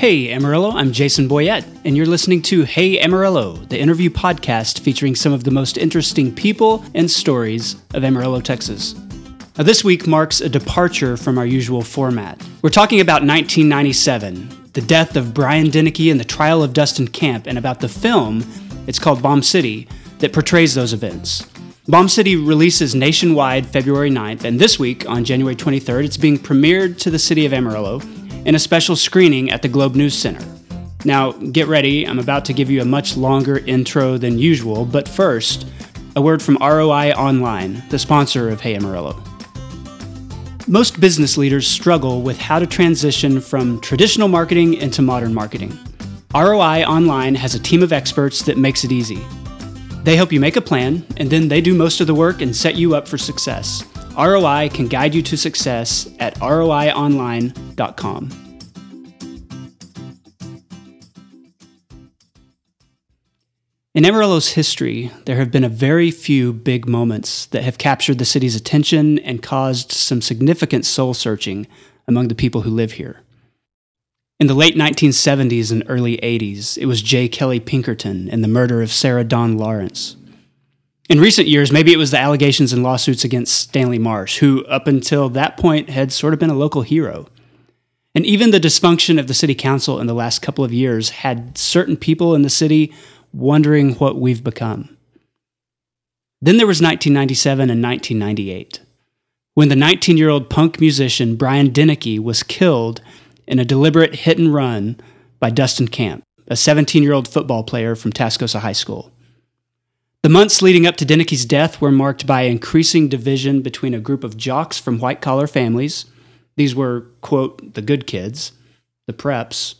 Hey Amarillo, I'm Jason Boyette, and you're listening to Hey Amarillo, the interview podcast featuring some of the most interesting people and stories of Amarillo, Texas. Now, this week marks a departure from our usual format. We're talking about 1997, the death of Brian Deneke and the trial of Dustin Camp, and about the film, it's called Bomb City, that portrays those events. Bomb City releases nationwide February 9th, and this week, on January 23rd, it's being premiered to the city of Amarillo in a special screening at the Globe News Center. Now, get ready, I'm about to give you a much longer intro than usual, but first, a word from ROI Online, the sponsor of Hey Amarillo. Most business leaders struggle with how to transition from traditional marketing into modern marketing. ROI Online has a team of experts that makes it easy. They help you make a plan, and then they do most of the work and set you up for success. ROI can guide you to success at roionline.com. In Amarillo's history, there have been a very few big moments that have captured the city's attention and caused some significant soul searching among the people who live here. In the late 1970s and early 80s, it was J. Kelly Pinkerton and the murder of Sarah Dawn Lawrence. In recent years, maybe it was the allegations and lawsuits against Stanley Marsh, who up until that point had sort of been a local hero. And even the dysfunction of the city council in the last couple of years had certain people in the city wondering what we've become. Then there was 1997 and 1998, when the 19 year old punk musician Brian Deneke was killed in a deliberate hit and run by Dustin Camp, a 17 year old football player from Tascosa High School. The months leading up to Deneke's death were marked by increasing division between a group of jocks from white collar families. These were, quote, the good kids, the preps.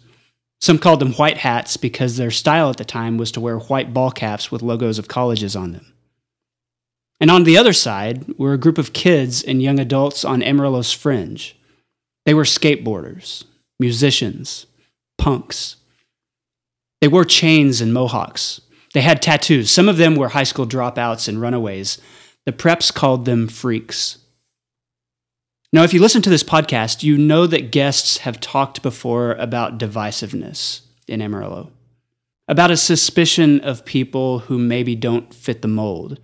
Some called them white hats because their style at the time was to wear white ball caps with logos of colleges on them. And on the other side were a group of kids and young adults on Amarillo's fringe. They were skateboarders, musicians, punks. They wore chains and mohawks, they had tattoos. Some of them were high school dropouts and runaways. The preps called them freaks. Now, if you listen to this podcast, you know that guests have talked before about divisiveness in Amarillo, about a suspicion of people who maybe don't fit the mold.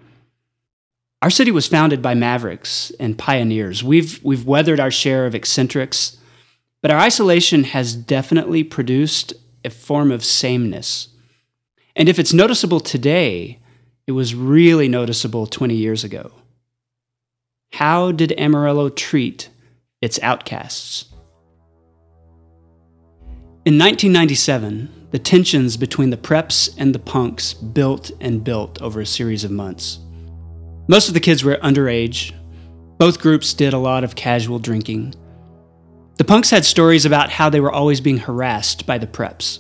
Our city was founded by mavericks and pioneers. We've, we've weathered our share of eccentrics, but our isolation has definitely produced a form of sameness and if it's noticeable today, it was really noticeable 20 years ago. How did Amarillo treat its outcasts? In 1997, the tensions between the preps and the punks built and built over a series of months. Most of the kids were underage. Both groups did a lot of casual drinking. The punks had stories about how they were always being harassed by the preps.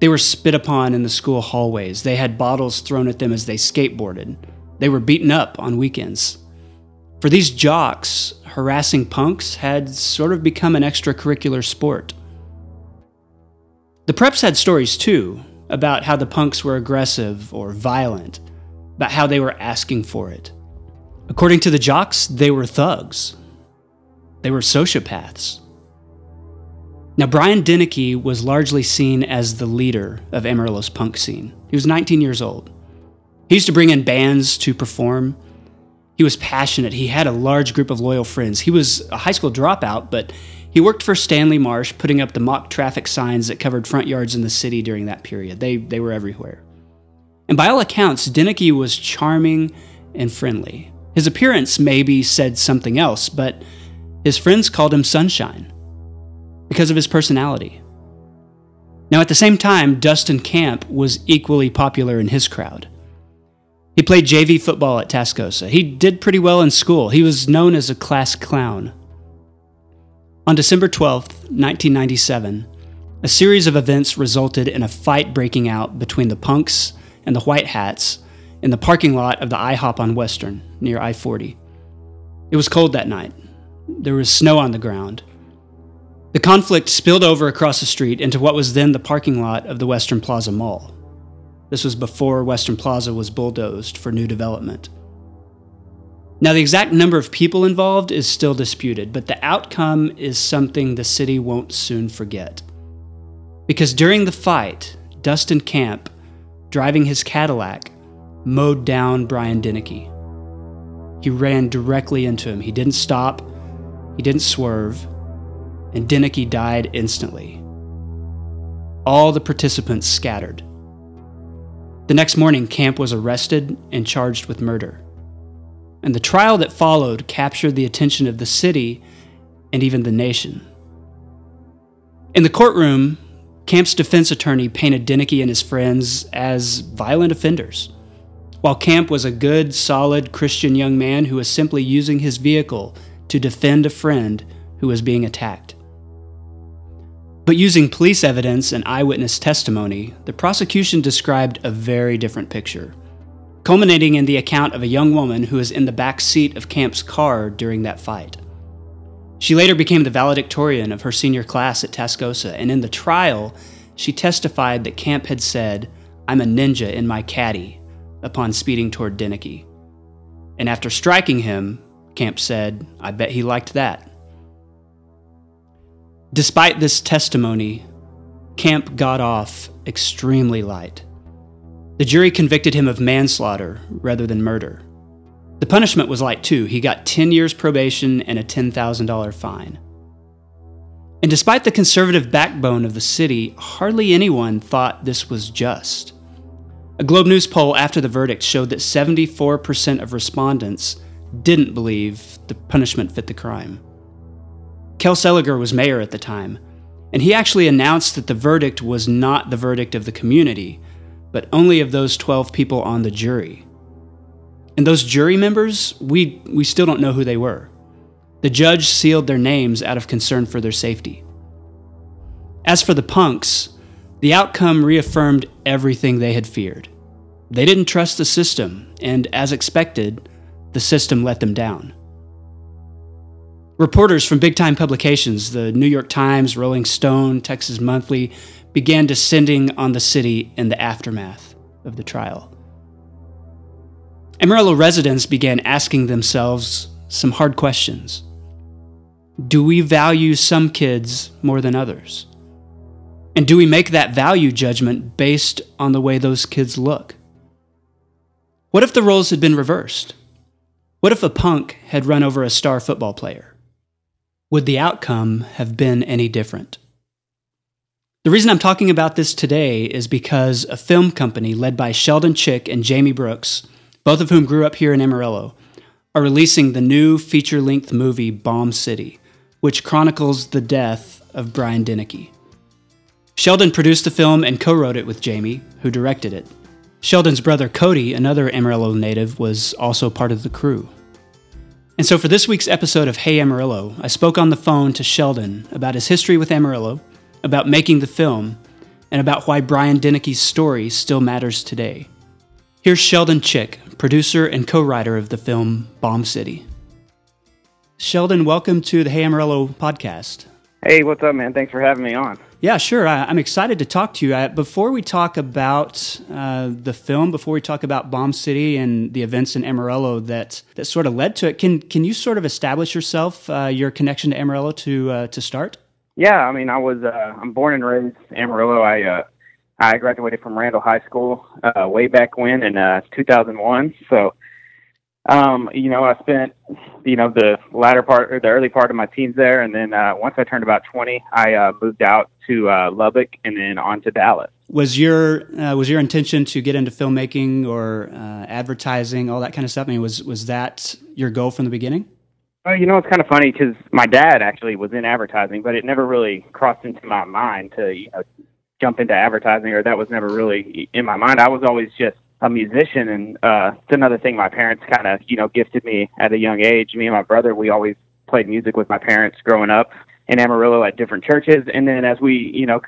They were spit upon in the school hallways. They had bottles thrown at them as they skateboarded. They were beaten up on weekends. For these jocks, harassing punks had sort of become an extracurricular sport. The preps had stories too about how the punks were aggressive or violent, about how they were asking for it. According to the jocks, they were thugs. They were sociopaths. Now, Brian Deneke was largely seen as the leader of Amarillo's punk scene. He was 19 years old. He used to bring in bands to perform. He was passionate. He had a large group of loyal friends. He was a high school dropout, but he worked for Stanley Marsh, putting up the mock traffic signs that covered front yards in the city during that period. They, they were everywhere. And by all accounts, Deneke was charming and friendly. His appearance maybe said something else, but his friends called him Sunshine because of his personality. Now, at the same time, Dustin Camp was equally popular in his crowd. He played JV football at Tascosa. He did pretty well in school. He was known as a class clown. On December 12, 1997, a series of events resulted in a fight breaking out between the punks and the white hats in the parking lot of the IHOP on Western near I 40. It was cold that night. There was snow on the ground. The conflict spilled over across the street into what was then the parking lot of the Western Plaza Mall. This was before Western Plaza was bulldozed for new development. Now, the exact number of people involved is still disputed, but the outcome is something the city won't soon forget. Because during the fight, Dustin Camp, driving his Cadillac, mowed down Brian Deneke. He ran directly into him. He didn't stop, he didn't swerve, and Deneke died instantly. All the participants scattered. The next morning, Camp was arrested and charged with murder. And the trial that followed captured the attention of the city and even the nation. In the courtroom, Camp's defense attorney painted Deneke and his friends as violent offenders, while Camp was a good, solid Christian young man who was simply using his vehicle to defend a friend who was being attacked. But using police evidence and eyewitness testimony, the prosecution described a very different picture, culminating in the account of a young woman who was in the back seat of Camp's car during that fight. She later became the valedictorian of her senior class at Tascosa, and in the trial, she testified that Camp had said, I'm a ninja in my caddy, upon speeding toward Deneke. And after striking him, Camp said, I bet he liked that. Despite this testimony, Camp got off extremely light. The jury convicted him of manslaughter rather than murder. The punishment was light too. He got 10 years probation and a $10,000 fine. And despite the conservative backbone of the city, hardly anyone thought this was just. A Globe News poll after the verdict showed that 74% of respondents didn't believe the punishment fit the crime. Kel Seliger was mayor at the time, and he actually announced that the verdict was not the verdict of the community, but only of those 12 people on the jury. And those jury members, we, we still don't know who they were. The judge sealed their names out of concern for their safety. As for the punks, the outcome reaffirmed everything they had feared. They didn't trust the system, and as expected, the system let them down. Reporters from big time publications, the New York Times, Rolling Stone, Texas Monthly, began descending on the city in the aftermath of the trial. Amarillo residents began asking themselves some hard questions. Do we value some kids more than others? And do we make that value judgment based on the way those kids look? What if the roles had been reversed? What if a punk had run over a star football player? Would the outcome have been any different? The reason I'm talking about this today is because a film company led by Sheldon Chick and Jamie Brooks, both of whom grew up here in Amarillo, are releasing the new feature length movie Bomb City, which chronicles the death of Brian Deneke. Sheldon produced the film and co wrote it with Jamie, who directed it. Sheldon's brother Cody, another Amarillo native, was also part of the crew. And so for this week's episode of Hey Amarillo, I spoke on the phone to Sheldon about his history with Amarillo, about making the film, and about why Brian Deneke's story still matters today. Here's Sheldon Chick, producer and co writer of the film Bomb City. Sheldon, welcome to the Hey Amarillo podcast. Hey, what's up, man? Thanks for having me on. Yeah, sure. I, am excited to talk to you. I, before we talk about uh, the film, before we talk about Bomb City and the events in Amarillo that, that sort of led to it, can can you sort of establish yourself, uh, your connection to Amarillo to uh, to start? Yeah, I mean, I was uh, I'm born and raised Amarillo. I uh, I graduated from Randall High School uh, way back when in 2001. So um, you know, I spent, you know, the latter part or the early part of my teens there, and then uh, once I turned about twenty, I uh, moved out to uh, Lubbock and then on to Dallas. Was your uh, was your intention to get into filmmaking or uh, advertising, all that kind of stuff? I mean, was was that your goal from the beginning? Uh, you know, it's kind of funny because my dad actually was in advertising, but it never really crossed into my mind to you know jump into advertising, or that was never really in my mind. I was always just a musician, and uh, it's another thing my parents kind of you know gifted me at a young age. Me and my brother, we always played music with my parents growing up in Amarillo at different churches, and then as we you know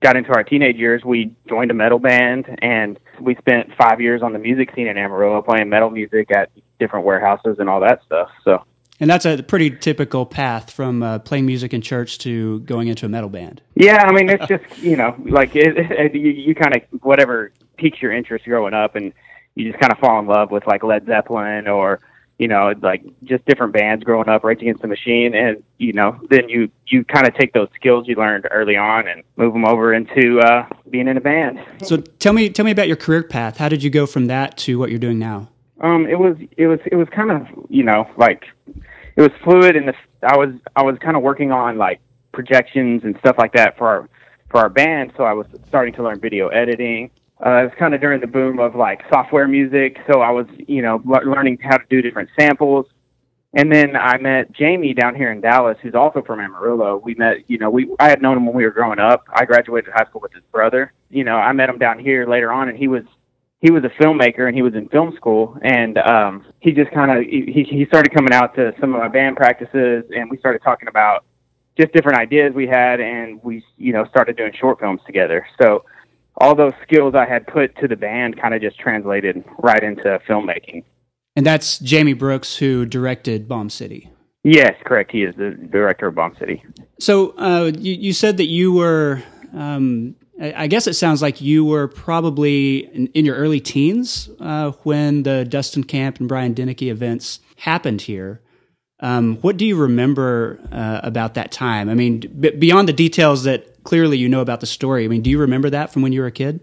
got into our teenage years, we joined a metal band, and we spent five years on the music scene in Amarillo playing metal music at different warehouses and all that stuff. So. And that's a pretty typical path from uh, playing music in church to going into a metal band. Yeah, I mean, it's just you know, like it, it, you, you kind of whatever piques your interest growing up, and you just kind of fall in love with like Led Zeppelin or you know, like just different bands growing up, Rage Against the Machine, and you know, then you you kind of take those skills you learned early on and move them over into uh, being in a band. So tell me tell me about your career path. How did you go from that to what you're doing now? Um, it was it was it was kind of you know like it was fluid, and I was I was kind of working on like projections and stuff like that for our for our band. So I was starting to learn video editing uh, it was kind of during the boom of like software music, so I was, you know, learning how to do different samples. And then I met Jamie down here in Dallas, who's also from Amarillo. We met, you know, we I had known him when we were growing up. I graduated high school with his brother. You know, I met him down here later on, and he was he was a filmmaker and he was in film school. And um, he just kind of he he started coming out to some of my band practices, and we started talking about just different ideas we had, and we you know started doing short films together. So all those skills I had put to the band kind of just translated right into filmmaking. And that's Jamie Brooks, who directed Bomb City. Yes, correct. He is the director of Bomb City. So uh, you, you, said that you were, um, I guess it sounds like you were probably in, in your early teens uh, when the Dustin Camp and Brian Deneke events happened here. Um, what do you remember uh, about that time? I mean, b- beyond the details that clearly you know about the story, I mean, do you remember that from when you were a kid?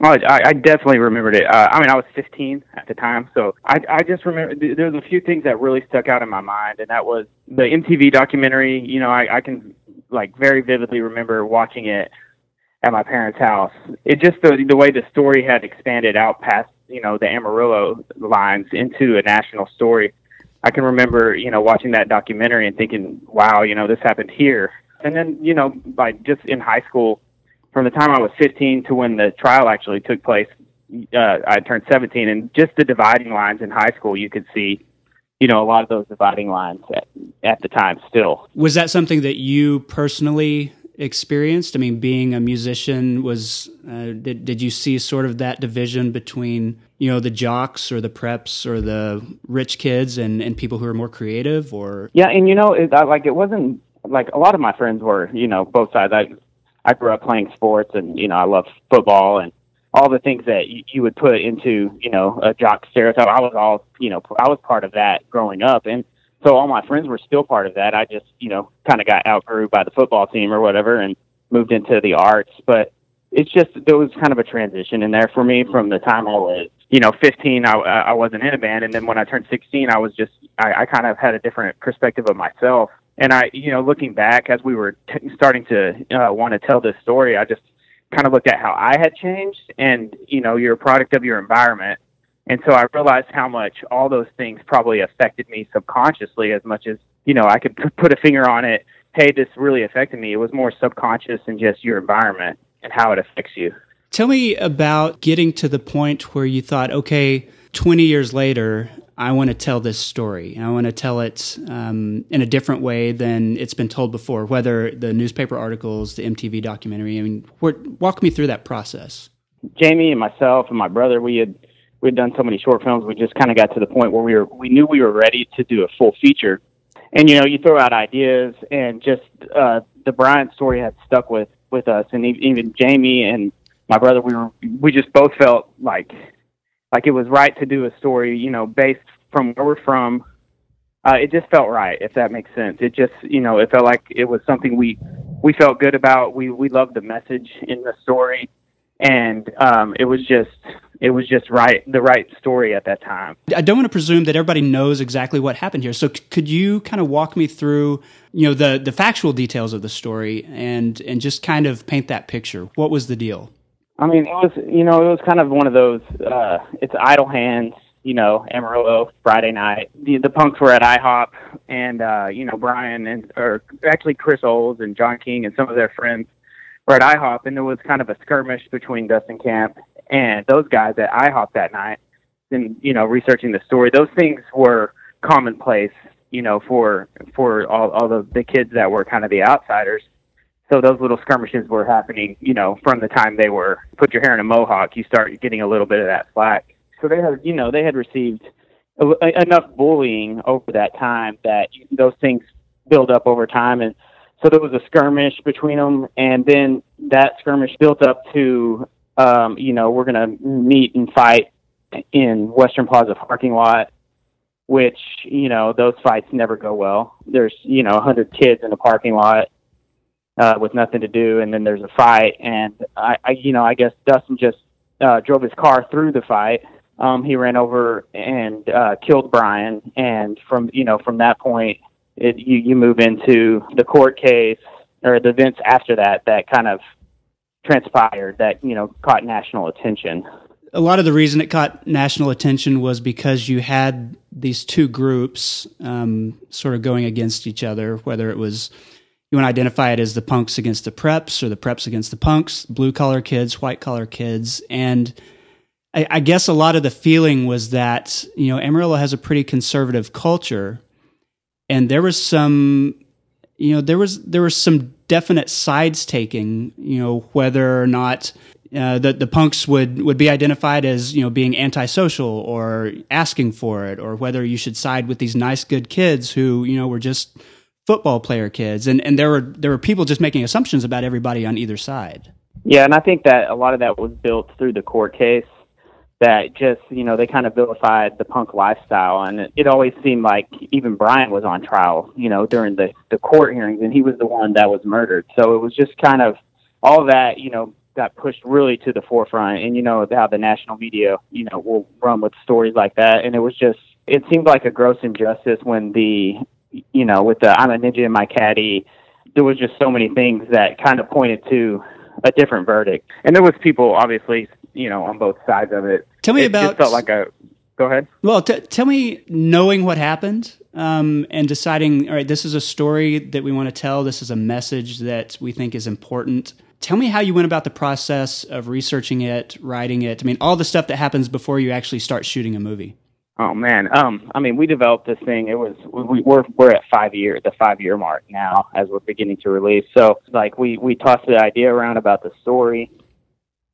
Oh, I, I definitely remembered it. Uh, I mean, I was 15 at the time, so I, I just remember there's a few things that really stuck out in my mind, and that was the MTV documentary. You know, I, I can like very vividly remember watching it at my parents' house. It just the the way the story had expanded out past you know the Amarillo lines into a national story I can remember, you know, watching that documentary and thinking, wow, you know, this happened here. And then, you know, by just in high school, from the time I was 15 to when the trial actually took place, uh, I turned 17, and just the dividing lines in high school, you could see, you know, a lot of those dividing lines at, at the time still. Was that something that you personally experienced? I mean, being a musician was uh, did did you see sort of that division between you know the jocks or the preps or the rich kids and and people who are more creative or yeah, and you know, it, like it wasn't like a lot of my friends were you know both sides. I I grew up playing sports and you know I love football and all the things that you, you would put into you know a jock stereotype. I was all you know I was part of that growing up and so all my friends were still part of that. I just, you know, kind of got outgrew by the football team or whatever and moved into the arts. But it's just there was kind of a transition in there for me from the time I was, you know, 15. I I wasn't in a band, and then when I turned 16, I was just I, I kind of had a different perspective of myself. And I, you know, looking back as we were t- starting to uh, want to tell this story, I just kind of looked at how I had changed, and you know, you're a product of your environment and so I realized how much all those things probably affected me subconsciously as much as, you know, I could put a finger on it. Hey, this really affected me. It was more subconscious than just your environment and how it affects you. Tell me about getting to the point where you thought, okay, 20 years later, I want to tell this story. I want to tell it um, in a different way than it's been told before, whether the newspaper articles, the MTV documentary. I mean, walk me through that process. Jamie and myself and my brother, we had we'd done so many short films, we just kind of got to the point where we were we knew we were ready to do a full feature. And you know, you throw out ideas, and just uh, the Brian story had stuck with with us, and even Jamie and my brother, we were we just both felt like like it was right to do a story, you know, based from where we're from. Uh, it just felt right, if that makes sense. It just, you know, it felt like it was something we we felt good about. We we loved the message in the story, and um, it was just it was just right the right story at that time. I don't want to presume that everybody knows exactly what happened here. So c- could you kind of walk me through, you know, the the factual details of the story and and just kind of paint that picture? What was the deal? I mean, it was you know it was kind of one of those. Uh, it's idle hands. You know, Amarillo Friday night. The, the punks were at IHOP, and uh, you know Brian and or actually Chris Oles and John King and some of their friends were at IHOP, and there was kind of a skirmish between Dustin Camp and those guys at IHOP that night, and you know, researching the story, those things were commonplace, you know, for for all all the the kids that were kind of the outsiders. So those little skirmishes were happening, you know, from the time they were put your hair in a mohawk, you start getting a little bit of that slack. So they had, you know, they had received enough bullying over that time that those things build up over time and so there was a skirmish between them and then that skirmish built up to um, you know, we're going to meet and fight in Western Plaza parking lot. which you know those fights never go well. There's you know a hundred kids in a parking lot uh, with nothing to do, and then there's a fight, and I, I you know I guess Dustin just uh, drove his car through the fight. Um, he ran over and uh, killed Brian, and from you know from that point, it, you you move into the court case or the events after that that kind of transpired that you know caught national attention. A lot of the reason it caught national attention was because you had these two groups um, sort of going against each other, whether it was you want to identify it as the punks against the preps or the preps against the punks, blue collar kids, white collar kids. And I, I, guess a lot of the feeling was that, you know, Amarillo has a pretty conservative culture. And there was some, you know, there was there was some definite sides taking, you know, whether or not uh, the the punks would would be identified as you know being antisocial or asking for it, or whether you should side with these nice good kids who you know were just football player kids, and and there were there were people just making assumptions about everybody on either side. Yeah, and I think that a lot of that was built through the court case. That just you know they kind of vilified the punk lifestyle, and it, always seemed like even Brian was on trial, you know, during the the court hearings, and he was the one that was murdered. So it was just kind of all that you know got pushed really to the forefront, and you know how the national media you know will run with stories like that, and it was just it seemed like a gross injustice when the you know, with the I'm a ninja in my caddy, there was just so many things that kind of pointed to a different verdict. And there was people obviously, you know, on both sides of it. Tell me it about. Just felt like a. Go ahead. Well, t- tell me, knowing what happened um, and deciding, all right, this is a story that we want to tell. This is a message that we think is important. Tell me how you went about the process of researching it, writing it. I mean, all the stuff that happens before you actually start shooting a movie. Oh man, um, I mean, we developed this thing. It was we, we're we're at five year the five year mark now as we're beginning to release. So like we we tossed the idea around about the story.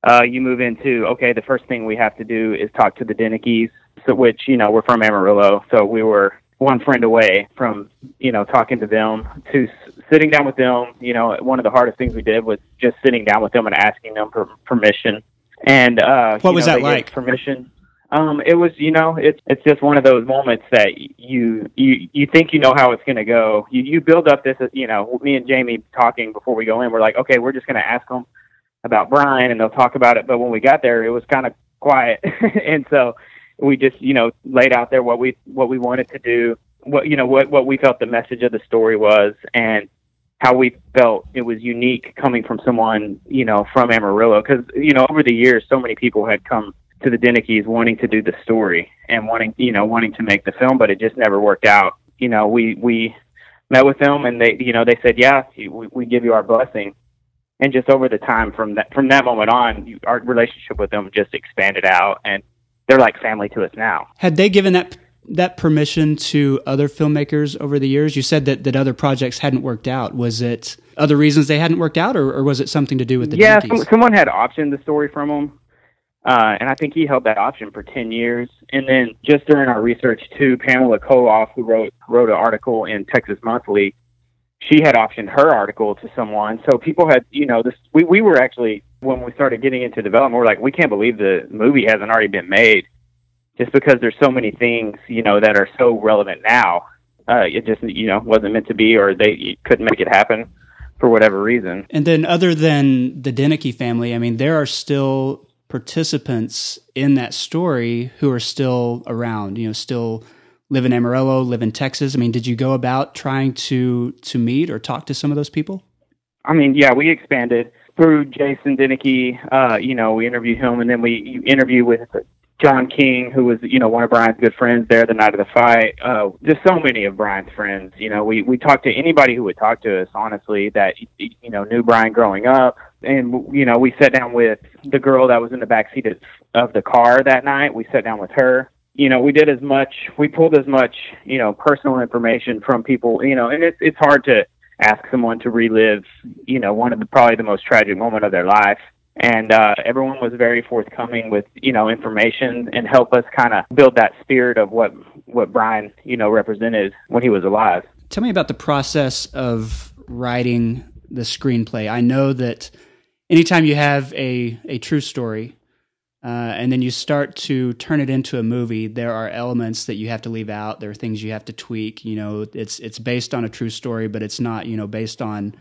Uh, you move into okay. The first thing we have to do is talk to the Denekes, so which you know we're from Amarillo, so we were one friend away from you know talking to them to sitting down with them. You know, one of the hardest things we did was just sitting down with them and asking them for permission. And uh, what was know, that like? Permission um, it was, you know, it's it's just one of those moments that you you you think you know how it's going to go. You you build up this, you know, me and Jamie talking before we go in. We're like, okay, we're just going to ask them about Brian, and they'll talk about it. But when we got there, it was kind of quiet, and so we just, you know, laid out there what we what we wanted to do, what you know, what what we felt the message of the story was, and how we felt it was unique coming from someone, you know, from Amarillo, because you know, over the years, so many people had come to the Denekes wanting to do the story and wanting, you know, wanting to make the film, but it just never worked out. You know, we we met with them and they, you know, they said, yeah, we, we give you our blessing. And just over the time from that from that moment on, our relationship with them just expanded out, and they're like family to us now. Had they given that that permission to other filmmakers over the years? You said that, that other projects hadn't worked out. Was it other reasons they hadn't worked out, or, or was it something to do with the yeah? Some, someone had optioned the story from them, uh, and I think he held that option for 10 years. And then just during our research too, Pamela Colloff, who wrote, wrote an article in Texas Monthly, she had optioned her article to someone. So people had, you know, this, we, we were actually, when we started getting into development, we're like, we can't believe the movie hasn't already been made just because there's so many things, you know, that are so relevant now. Uh, it just, you know, wasn't meant to be, or they couldn't make it happen for whatever reason. And then, other than the Deneke family, I mean, there are still participants in that story who are still around, you know, still live in Amarillo, live in Texas. I mean, did you go about trying to to meet or talk to some of those people? I mean, yeah, we expanded through Jason Deneke. Uh, you know, we interviewed him, and then we interviewed with John King, who was you know one of Brian's good friends there the night of the fight. Uh, just so many of Brian's friends. You know, we we talked to anybody who would talk to us honestly that you know knew Brian growing up, and you know we sat down with the girl that was in the back seat of the car that night. We sat down with her. You know, we did as much. We pulled as much you know personal information from people. You know, and it's it's hard to ask someone to relive you know one of the probably the most tragic moment of their life and uh, everyone was very forthcoming with you know information and help us kind of build that spirit of what what Brian you know represented when he was alive. Tell me about the process of writing the screenplay. I know that anytime you have a a true story, uh, and then you start to turn it into a movie, there are elements that you have to leave out. There are things you have to tweak. You know, it's it's based on a true story, but it's not you know based on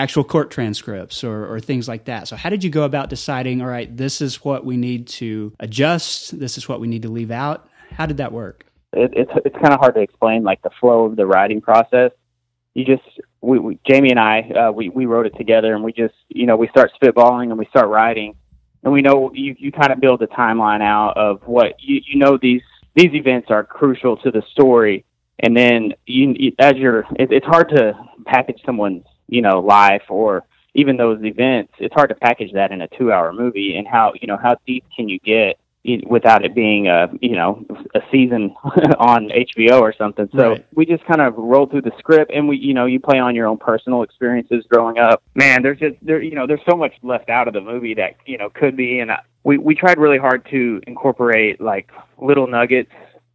actual court transcripts or, or things like that. So, how did you go about deciding? All right, this is what we need to adjust. This is what we need to leave out. How did that work? It, it's it's kind of hard to explain, like the flow of the writing process. You just we, we Jamie and I uh, we we wrote it together, and we just you know we start spitballing and we start writing and we know you, you kind of build a timeline out of what you, you know these these events are crucial to the story and then you as you're it, it's hard to package someone's you know life or even those events it's hard to package that in a two hour movie and how you know how deep can you get without it being a you know a season on HBO or something. So right. we just kind of roll through the script, and we you know you play on your own personal experiences growing up. Man, there's just there you know there's so much left out of the movie that you know could be, and we we tried really hard to incorporate like little nuggets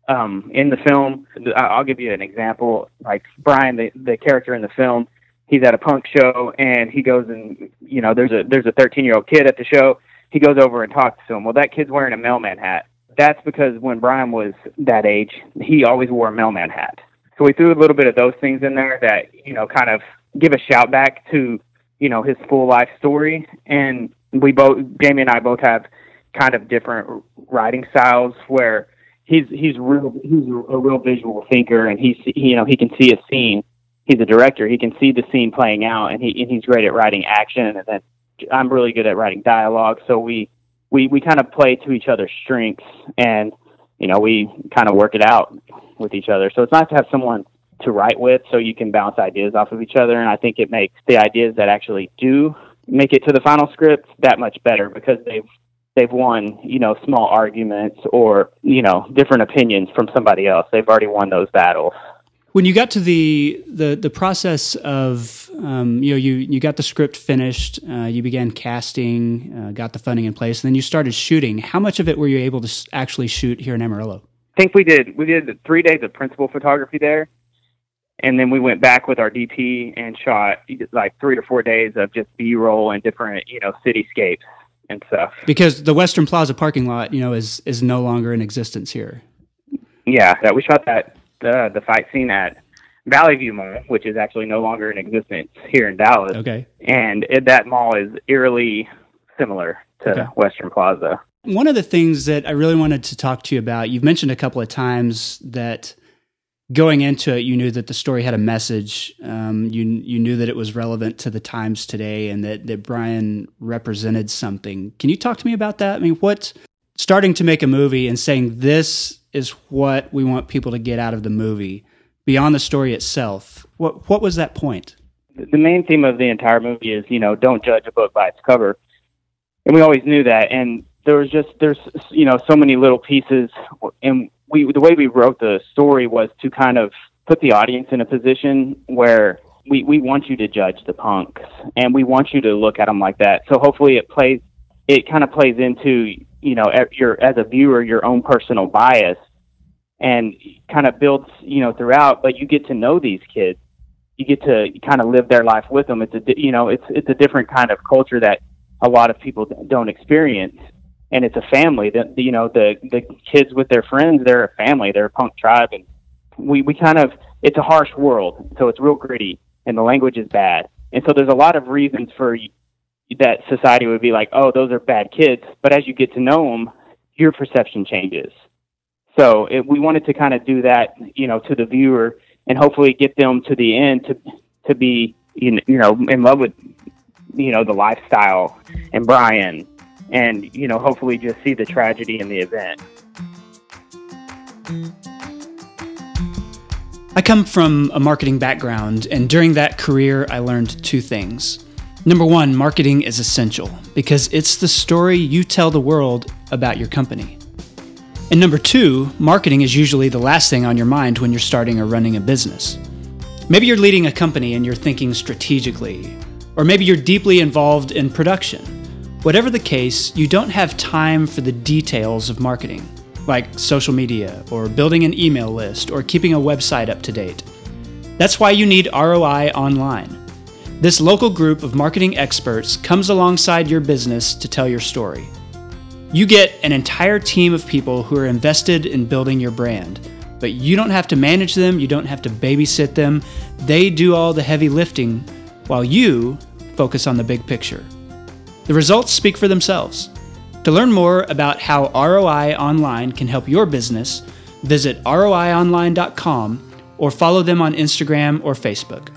um, in the film. I'll give you an example. Like Brian, the the character in the film, he's at a punk show, and he goes and you know there's a there's a 13 year old kid at the show he goes over and talks to him. Well, that kid's wearing a mailman hat. That's because when Brian was that age, he always wore a mailman hat. So we threw a little bit of those things in there that, you know, kind of give a shout back to, you know, his full life story. And we both, Jamie and I both have kind of different writing styles where he's, he's real, he's a real visual thinker and he's, you know, he can see a scene. He's a director. He can see the scene playing out and he, and he's great at writing action and then I'm really good at writing dialogue, so we we we kind of play to each other's strengths, and you know we kind of work it out with each other. So it's nice to have someone to write with, so you can bounce ideas off of each other, and I think it makes the ideas that actually do make it to the final script that much better because they've they've won, you know, small arguments or, you know, different opinions from somebody else. They've already won those battles. When you got to the the the process of um, you know you you got the script finished, uh, you began casting, uh, got the funding in place, and then you started shooting. How much of it were you able to actually shoot here in Amarillo? I think we did. We did three days of principal photography there, and then we went back with our DP and shot like three or four days of just B roll and different you know cityscapes and stuff. Because the Western Plaza parking lot, you know, is is no longer in existence here. Yeah, that we shot that the the fight scene at Valley View Mall, which is actually no longer in existence here in Dallas. Okay. And it, that mall is eerily similar to okay. Western Plaza. One of the things that I really wanted to talk to you about, you've mentioned a couple of times that going into it, you knew that the story had a message. Um, you you knew that it was relevant to the times today, and that that Brian represented something. Can you talk to me about that? I mean, what starting to make a movie and saying this is what we want people to get out of the movie beyond the story itself. What what was that point? The main theme of the entire movie is, you know, don't judge a book by its cover. And we always knew that and there was just there's you know so many little pieces and we the way we wrote the story was to kind of put the audience in a position where we we want you to judge the punks and we want you to look at them like that. So hopefully it plays it kind of plays into you know your as a viewer your own personal bias and kind of builds you know throughout but you get to know these kids. You get to kind of live their life with them. It's a you know it's it's a different kind of culture that a lot of people don't experience. And it's a family that you know the the kids with their friends they're a family. They're a punk tribe. And we we kind of it's a harsh world. So it's real gritty and the language is bad. And so there's a lot of reasons for that society would be like, oh, those are bad kids. But as you get to know them, your perception changes. So it, we wanted to kind of do that, you know, to the viewer and hopefully get them to the end to to be, you know, in love with, you know, the lifestyle and Brian, and you know, hopefully just see the tragedy in the event. I come from a marketing background, and during that career, I learned two things. Number one, marketing is essential because it's the story you tell the world about your company. And number two, marketing is usually the last thing on your mind when you're starting or running a business. Maybe you're leading a company and you're thinking strategically, or maybe you're deeply involved in production. Whatever the case, you don't have time for the details of marketing, like social media, or building an email list, or keeping a website up to date. That's why you need ROI Online. This local group of marketing experts comes alongside your business to tell your story. You get an entire team of people who are invested in building your brand, but you don't have to manage them, you don't have to babysit them. They do all the heavy lifting while you focus on the big picture. The results speak for themselves. To learn more about how ROI Online can help your business, visit roionline.com or follow them on Instagram or Facebook.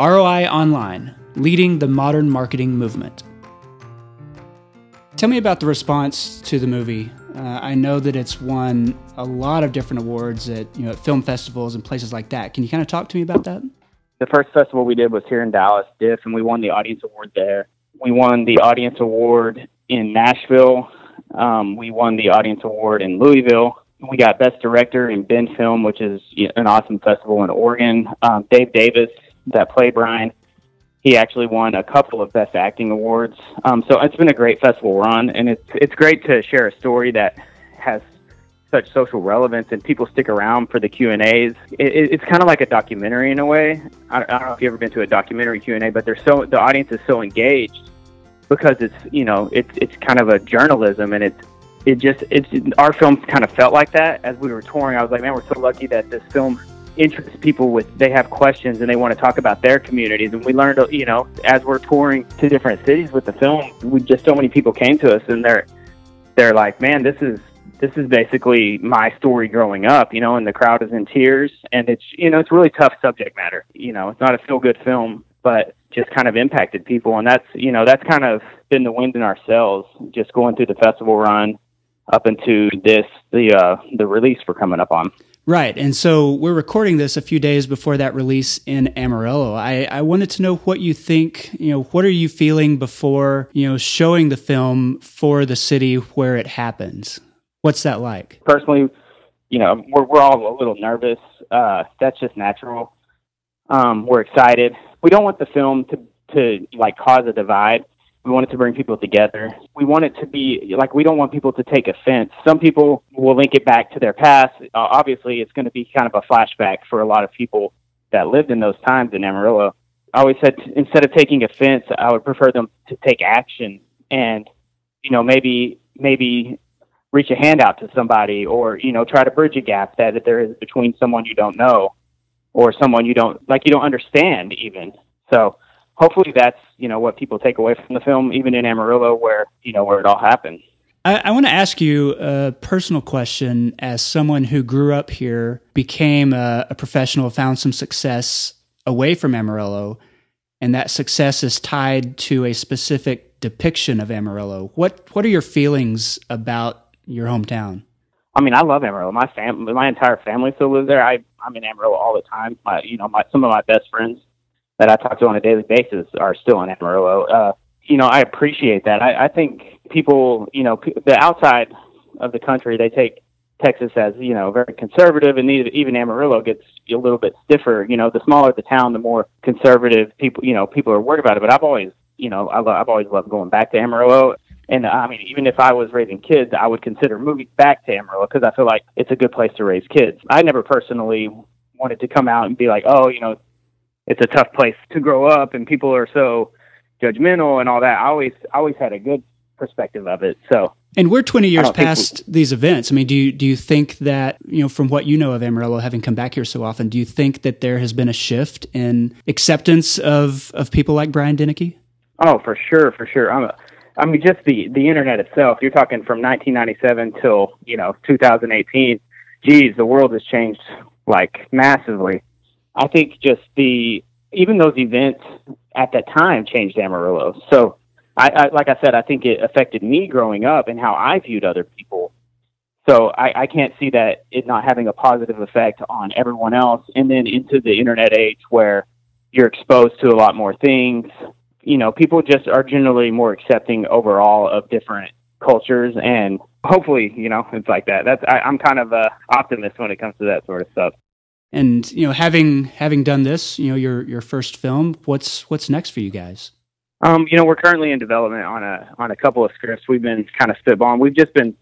ROI Online, leading the modern marketing movement. Tell me about the response to the movie. Uh, I know that it's won a lot of different awards at you know at film festivals and places like that. Can you kind of talk to me about that? The first festival we did was here in Dallas, DIFF, and we won the audience award there. We won the audience award in Nashville. Um, we won the audience award in Louisville. We got Best Director in BendFilm, which is an awesome festival in Oregon. Um, Dave Davis, that play Brian, he actually won a couple of Best Acting awards. Um, so it's been a great festival run, and it's it's great to share a story that has such social relevance and people stick around for the Q and A's. It, it's kind of like a documentary in a way. I, I don't know if you've ever been to a documentary Q and A, but they're so the audience is so engaged because it's you know it's it's kind of a journalism and it's it just it's our film kind of felt like that as we were touring. I was like, man, we're so lucky that this film interests people with they have questions and they want to talk about their communities. And we learned you know as we're touring to different cities with the film we just so many people came to us and they're they're like man this is this is basically my story growing up you know and the crowd is in tears. And it's you know it's really tough subject matter you know it's not a feel good film but just kind of impacted people. And that's you know that's kind of been the wind in our sails just going through the festival run up into this the uh the release we're coming up on Right. And so we're recording this a few days before that release in Amarillo. I, I wanted to know what you think, you know, what are you feeling before, you know, showing the film for the city where it happens? What's that like? Personally, you know, we're, we're all a little nervous. Uh, that's just natural. Um, we're excited. We don't want the film to, to like cause a divide we want it to bring people together. We want it to be like we don't want people to take offense. Some people will link it back to their past. Uh, obviously, it's going to be kind of a flashback for a lot of people that lived in those times in Amarillo. I always said instead of taking offense, I would prefer them to take action and you know maybe maybe reach a hand out to somebody or you know try to bridge a gap that there is between someone you don't know or someone you don't like you don't understand even. So hopefully that's you know what people take away from the film, even in Amarillo, where you know where it all happened. I, I want to ask you a personal question as someone who grew up here, became a, a professional, found some success away from Amarillo, and that success is tied to a specific depiction of Amarillo. What what are your feelings about your hometown? I mean, I love Amarillo. My family, my entire family still lives there. I I'm in Amarillo all the time. My, you know, my some of my best friends that I talk to on a daily basis are still in Amarillo. Uh, you know, I appreciate that. I, I think people, you know, the outside of the country, they take Texas as, you know, very conservative, and even Amarillo gets a little bit stiffer. You know, the smaller the town, the more conservative people, you know, people are worried about it. But I've always, you know, I lo- I've always loved going back to Amarillo. And I mean, even if I was raising kids, I would consider moving back to Amarillo because I feel like it's a good place to raise kids. I never personally wanted to come out and be like, oh, you know, it's a tough place to grow up and people are so judgmental and all that. I always I always had a good perspective of it. So and we're 20 years past we, these events. I mean, do you, do you think that, you know, from what you know of Amarillo, having come back here so often, do you think that there has been a shift in acceptance of, of people like Brian Deneke? Oh, for sure, for sure. I'm a, I mean, just the, the internet itself, you're talking from 1997 till, you know, 2018. Geez, the world has changed like massively. I think just the even those events at that time changed Amarillo. So, I, I like I said, I think it affected me growing up and how I viewed other people. So I, I can't see that it not having a positive effect on everyone else. And then into the internet age where you're exposed to a lot more things. You know, people just are generally more accepting overall of different cultures and hopefully, you know, it's like that. That's I, I'm kind of a optimist when it comes to that sort of stuff. And you know, having having done this, you know, your your first film, what's what's next for you guys? Um, you know, we're currently in development on a on a couple of scripts. We've been kind of spitballing. We've just been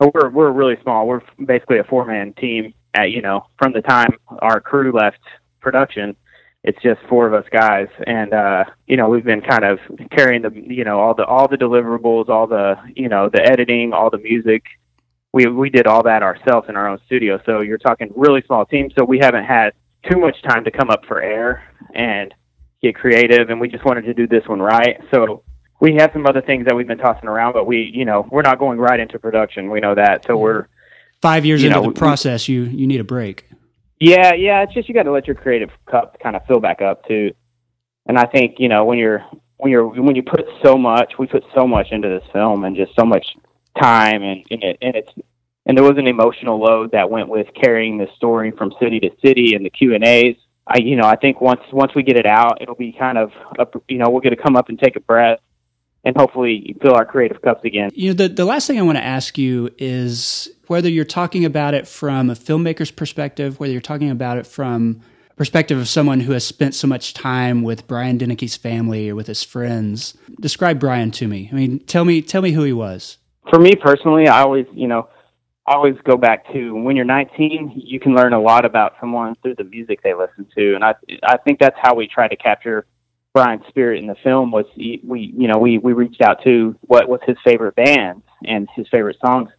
we're we're really small. We're basically a four man team. At you know, from the time our crew left production, it's just four of us guys, and uh, you know we've been kind of carrying the you know all the all the deliverables, all the you know the editing, all the music. We we did all that ourselves in our own studio. So you're talking really small teams. So we haven't had too much time to come up for air and get creative, and we just wanted to do this one right. So we have some other things that we've been tossing around, but we you know we're not going right into production. We know that, so we're five years into know, the process. You you need a break. Yeah, yeah. It's just you got to let your creative cup kind of fill back up too. And I think you know when you're when you're when you put so much, we put so much into this film and just so much time and, and it and it's and there was an emotional load that went with carrying the story from city to city and the Q and A's. I you know I think once once we get it out, it'll be kind of a, you know we'll get to come up and take a breath and hopefully fill our creative cups again. You know, the, the last thing I want to ask you is whether you're talking about it from a filmmaker's perspective, whether you're talking about it from a perspective of someone who has spent so much time with Brian Deneke's family or with his friends. Describe Brian to me. I mean, tell me tell me who he was. For me personally, I always, you know, I always go back to when you're 19, you can learn a lot about someone through the music they listen to, and I I think that's how we try to capture Brian's spirit in the film was we you know we we reached out to what was his favorite bands and his favorite songs.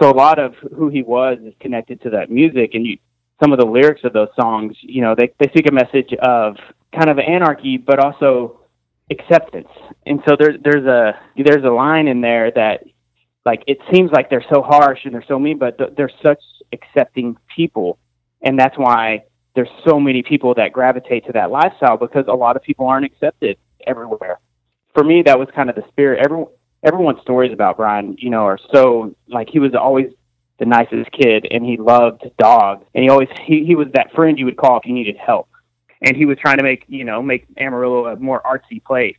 So a lot of who he was is connected to that music, and you, some of the lyrics of those songs, you know, they they speak a message of kind of anarchy, but also acceptance. And so there's there's a there's a line in there that like it seems like they're so harsh and they're so mean, but they're such accepting people, and that's why there's so many people that gravitate to that lifestyle because a lot of people aren't accepted everywhere. For me, that was kind of the spirit. Everyone, everyone's stories about Brian, you know, are so like he was always the nicest kid and he loved dogs and he always he, he was that friend you would call if you needed help. And he was trying to make you know make Amarillo a more artsy place.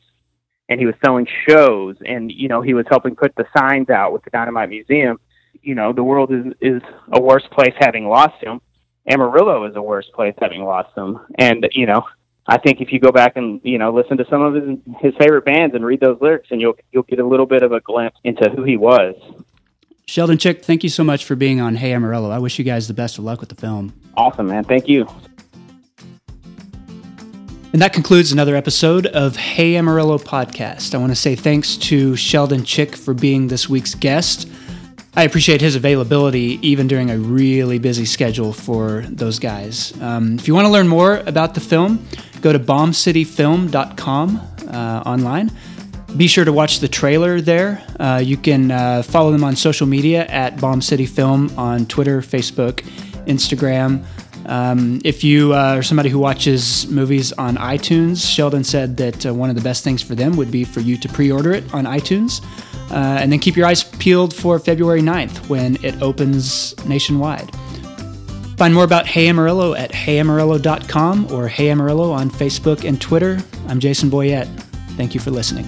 And he was selling shows and you know he was helping put the signs out with the Dynamite Museum. You know the world is is a worse place having lost him Amarillo is a worse place having lost him. And you know, I think if you go back and you know listen to some of his his favorite bands and read those lyrics, and you'll you'll get a little bit of a glimpse into who he was. Sheldon Chick, thank you so much for being on Hey Amarillo. I wish you guys the best of luck with the film. Awesome, man. Thank you. And that concludes another episode of Hey Amarillo podcast. I want to say thanks to Sheldon Chick for being this week's guest. I appreciate his availability even during a really busy schedule for those guys. Um, if you want to learn more about the film, go to bombcityfilm.com uh, online. Be sure to watch the trailer there. Uh, you can uh, follow them on social media at Bomb City Film on Twitter, Facebook, Instagram. Um, if you uh, are somebody who watches movies on iTunes, Sheldon said that uh, one of the best things for them would be for you to pre order it on iTunes. Uh, and then keep your eyes peeled for February 9th when it opens nationwide. Find more about Hey Amarillo at heyamarillo.com or Hey Amarillo on Facebook and Twitter. I'm Jason Boyett. Thank you for listening.